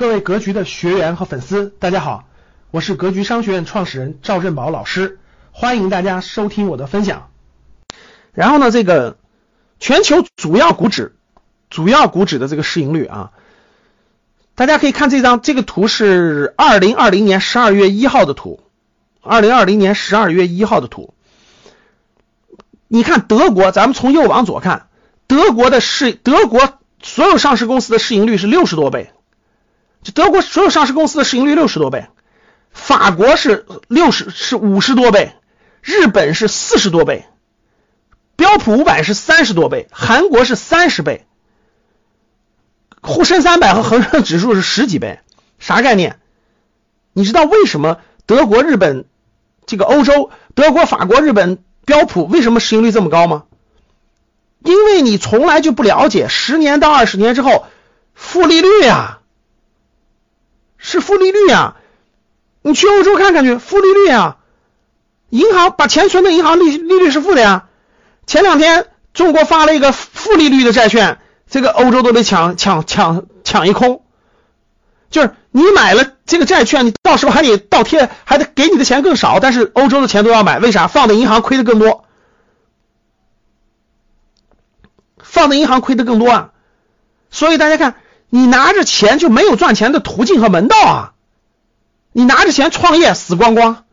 各位格局的学员和粉丝，大家好，我是格局商学院创始人赵振宝老师，欢迎大家收听我的分享。然后呢，这个全球主要股指，主要股指的这个市盈率啊，大家可以看这张这个图是二零二零年十二月一号的图，二零二零年十二月一号的图。你看德国，咱们从右往左看，德国的市，德国所有上市公司的市盈率是六十多倍。就德国所有上市公司的市盈率六十多倍，法国是六十是五十多倍，日本是四十多倍，标普五百是三十多倍，韩国是三十倍，沪深三百和恒生指数是十几倍，啥概念？你知道为什么德国、日本这个欧洲，德国、法国、日本标普为什么市盈率这么高吗？因为你从来就不了解十年到二十年之后负利率呀。是负利率啊！你去欧洲看看去，负利率啊！银行把钱存到银行利利率是负的呀。前两天中国发了一个负利率的债券，这个欧洲都被抢抢抢抢一空。就是你买了这个债券，你到时候还得倒贴，还得给你的钱更少，但是欧洲的钱都要买，为啥？放在银行亏的更多，放在银行亏的更多啊！所以大家看。你拿着钱就没有赚钱的途径和门道啊！你拿着钱创业死光光，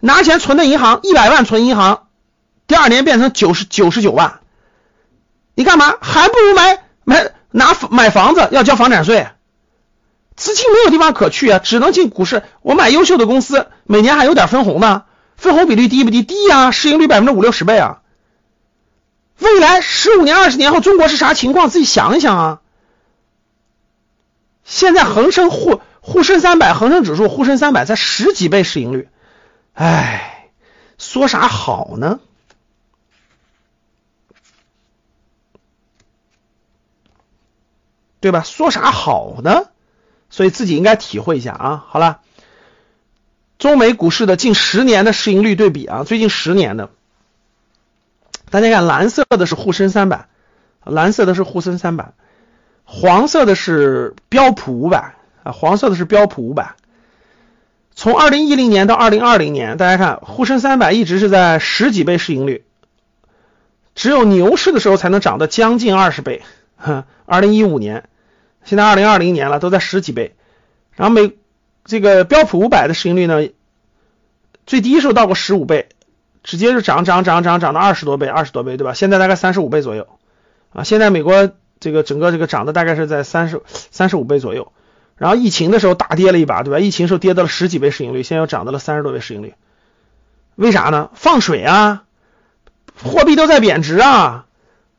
拿钱存在银行一百万存银行，第二年变成九十九十九万，你干嘛？还不如买买拿买房子要交房产税，资金没有地方可去啊，只能进股市。我买优秀的公司，每年还有点分红呢，分红比率低不低？低呀，市盈率百分之五六十倍啊！未来十五年、二十年后中国是啥情况？自己想一想啊！现在恒生沪沪深三百，恒生指数沪深三百才十几倍市盈率，哎，说啥好呢？对吧？说啥好呢？所以自己应该体会一下啊。好了，中美股市的近十年的市盈率对比啊，最近十年的，大家看，蓝色的是沪深三百，蓝色的是沪深三百。黄色的是标普五百啊，黄色的是标普五百。从二零一零年到二零二零年，大家看沪深三百一直是在十几倍市盈率，只有牛市的时候才能涨到将近二十倍。哼二零一五年，现在二零二零年了，都在十几倍。然后美这个标普五百的市盈率呢，最低时候到过十五倍，直接就涨涨涨涨涨到二十多倍，二十多倍，对吧？现在大概三十五倍左右啊。现在美国。这个整个这个涨的大概是在三十三十五倍左右，然后疫情的时候大跌了一把，对吧？疫情时候跌到了十几倍市盈率，现在又涨到了三十多倍市盈率，为啥呢？放水啊，货币都在贬值啊，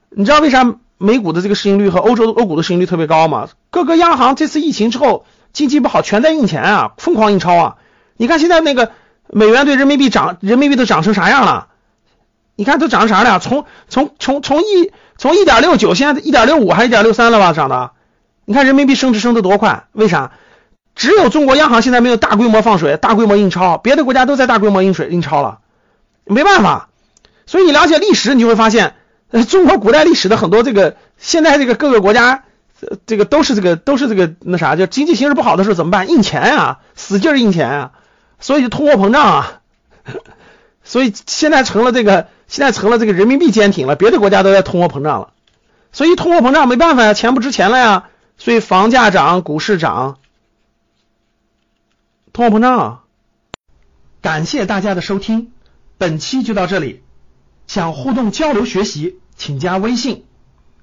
你知道为啥美股的这个市盈率和欧洲欧股的市盈率特别高吗？各个央行这次疫情之后经济不好，全在印钱啊，疯狂印钞啊！你看现在那个美元对人民币涨，人民币都涨成啥样了？你看都涨成啥了？从从从从一。从一点六九现在一点六五还是一点六三了吧涨的，你看人民币升值升得多快？为啥？只有中国央行现在没有大规模放水、大规模印钞，别的国家都在大规模印水印钞了，没办法。所以你了解历史，你就会发现，中国古代历史的很多这个现在这个各个国家，这个都是这个都是这个那啥，就经济形势不好的时候怎么办？印钱啊，使劲印钱啊，所以就通货膨胀啊，所以现在成了这个。现在成了这个人民币坚挺了，别的国家都在通货膨胀了，所以通货膨胀没办法呀，钱不值钱了呀，所以房价涨，股市涨，通货膨胀。啊。感谢大家的收听，本期就到这里。想互动交流学习，请加微信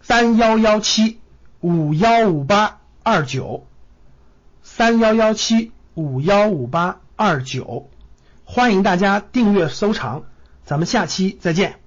三幺幺七五幺五八二九三幺幺七五幺五八二九，欢迎大家订阅收藏。咱们下期再见。